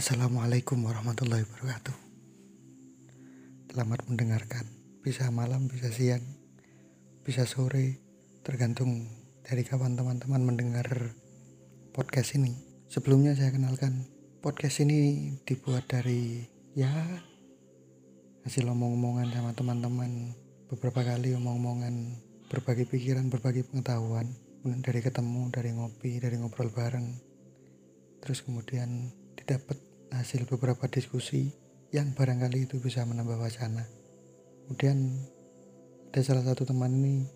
Assalamualaikum warahmatullahi wabarakatuh. Selamat mendengarkan. Bisa malam, bisa siang, bisa sore, tergantung dari kapan teman-teman mendengar podcast ini. Sebelumnya saya kenalkan, podcast ini dibuat dari ya hasil omong-omongan sama teman-teman beberapa kali omong-omongan berbagi pikiran, berbagi pengetahuan dari ketemu, dari ngopi, dari ngobrol bareng. Terus kemudian didapat hasil beberapa diskusi yang barangkali itu bisa menambah wacana. Kemudian ada salah satu teman ini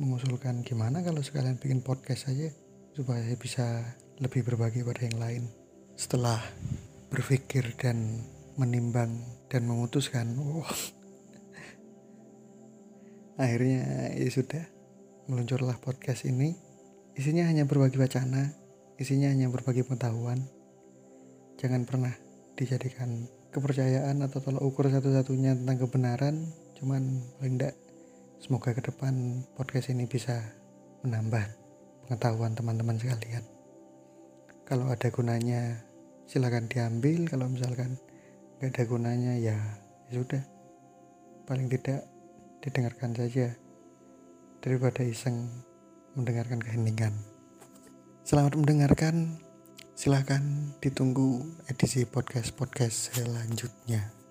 mengusulkan gimana kalau sekalian bikin podcast saja supaya bisa lebih berbagi pada yang lain. Setelah berpikir dan menimbang dan memutuskan, oh, akhirnya ya sudah meluncurlah podcast ini. Isinya hanya berbagi wacana, isinya hanya berbagi pengetahuan, jangan pernah dijadikan kepercayaan atau tolak ukur satu-satunya tentang kebenaran cuman paling tidak semoga ke depan podcast ini bisa menambah pengetahuan teman-teman sekalian. Kalau ada gunanya silahkan diambil. Kalau misalkan nggak ada gunanya ya, ya sudah. Paling tidak didengarkan saja daripada iseng mendengarkan keheningan. Selamat mendengarkan Silahkan ditunggu edisi podcast-podcast selanjutnya.